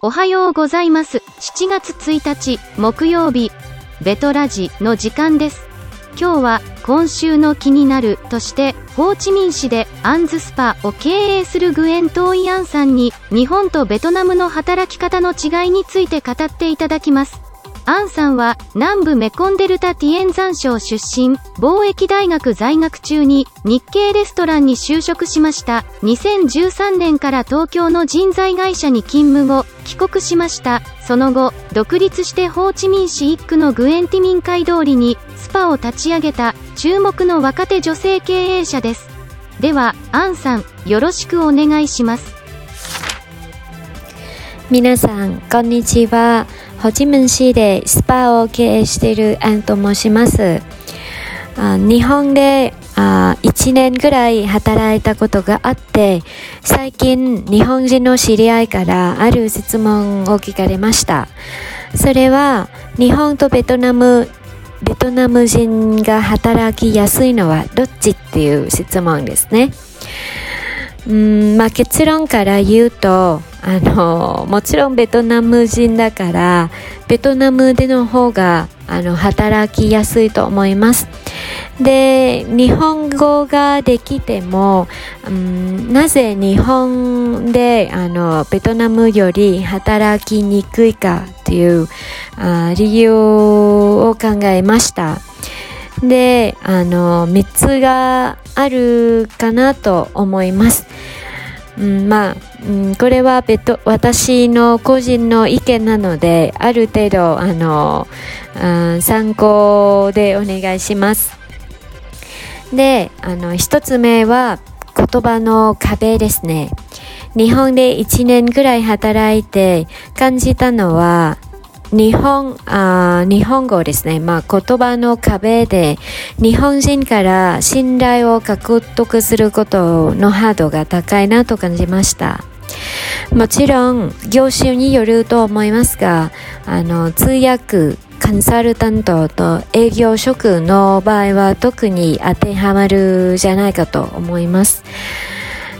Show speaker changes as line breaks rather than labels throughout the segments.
おはようございます。7月1日、木曜日、ベトラジの時間です。今日は、今週の気になるとして、ホーチミン市でアンズスパを経営するグエン・トーイアンさんに、日本とベトナムの働き方の違いについて語っていただきます。アンさんは南部メコンデルタティエンザン省出身、貿易大学在学中に日系レストランに就職しました。2013年から東京の人材会社に勤務後、帰国しました。その後、独立してホーチミン市一区のグエンティミン街通りにスパを立ち上げた注目の若手女性経営者です。では、アンさん、よろしくお願いします。
皆さん、こんにちは。ホチミン市でスパを経営しているアンと申します。あ日本であ1年ぐらい働いたことがあって、最近日本人の知り合いからある質問を聞かれました。それは日本とベトナムベトナム人が働きやすいのはどっちっていう質問ですね。うんまあ、結論から言うとあのもちろんベトナム人だからベトナムでの方があの働きやすいと思いますで日本語ができても、うん、なぜ日本であのベトナムより働きにくいかというあ理由を考えましたであの3つがあるかなと思います。うん、まあ、うん、これは別途私の個人の意見なのである程度あの、うん、参考でお願いします。であの1つ目は言葉の壁ですね。日本で1年ぐらい働いて感じたのは日本あ日本語ですね、まあ、言葉の壁で日本人から信頼を獲得することのハードが高いなと感じました。もちろん業種によると思いますがあの通訳コンサルタントと営業職の場合は特に当てはまるじゃないかと思います。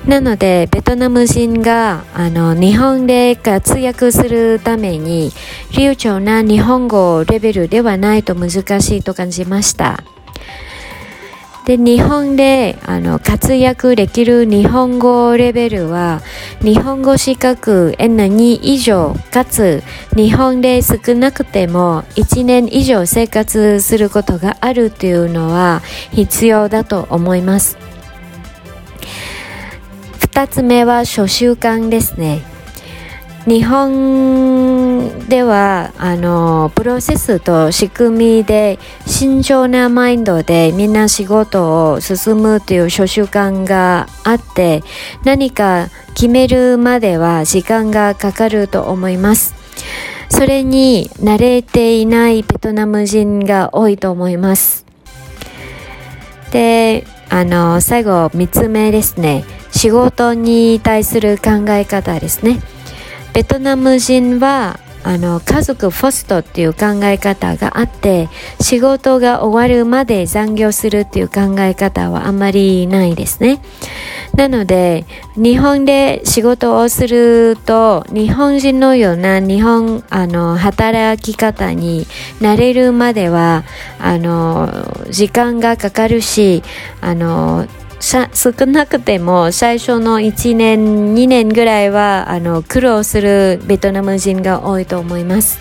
なので、ベトナム人があの日本で活躍するために流暢な日本語レベルではないと難しいと感じました。で、日本であの活躍できる日本語レベルは日本語資格 N2 以上かつ日本で少なくても1年以上生活することがあるというのは必要だと思います。二つ目は初習慣ですね。日本ではあのプロセスと仕組みで慎重なマインドでみんな仕事を進むという初習慣があって何か決めるまでは時間がかかると思います。それに慣れていないベトナム人が多いと思います。で、あの最後3つ目ですね。仕事に対する考え方ですね。ベトナム人はあの家族フォストっていう考え方があって仕事が終わるまで残業するっていう考え方はあんまりないですね。なので日本で仕事をすると日本人のような日本あの働き方になれるまではあの時間がかかるしあの少なくても最初の1年2年ぐらいはあの苦労するベトナム人が多いと思います。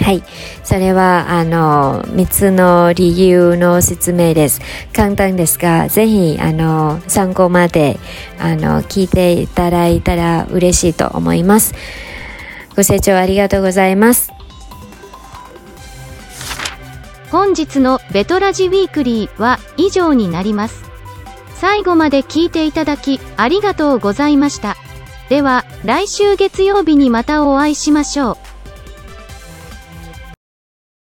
はい。それはあの3つの理由の説明です。簡単ですがぜひあの参考まであの聞いていただいたら嬉しいと思います。ご清聴ありがとうございます。
本日のベトラジウィークリーは以上になります。最後まで聞いていただきありがとうございました。では、来週月曜日にまたお会いしましょう。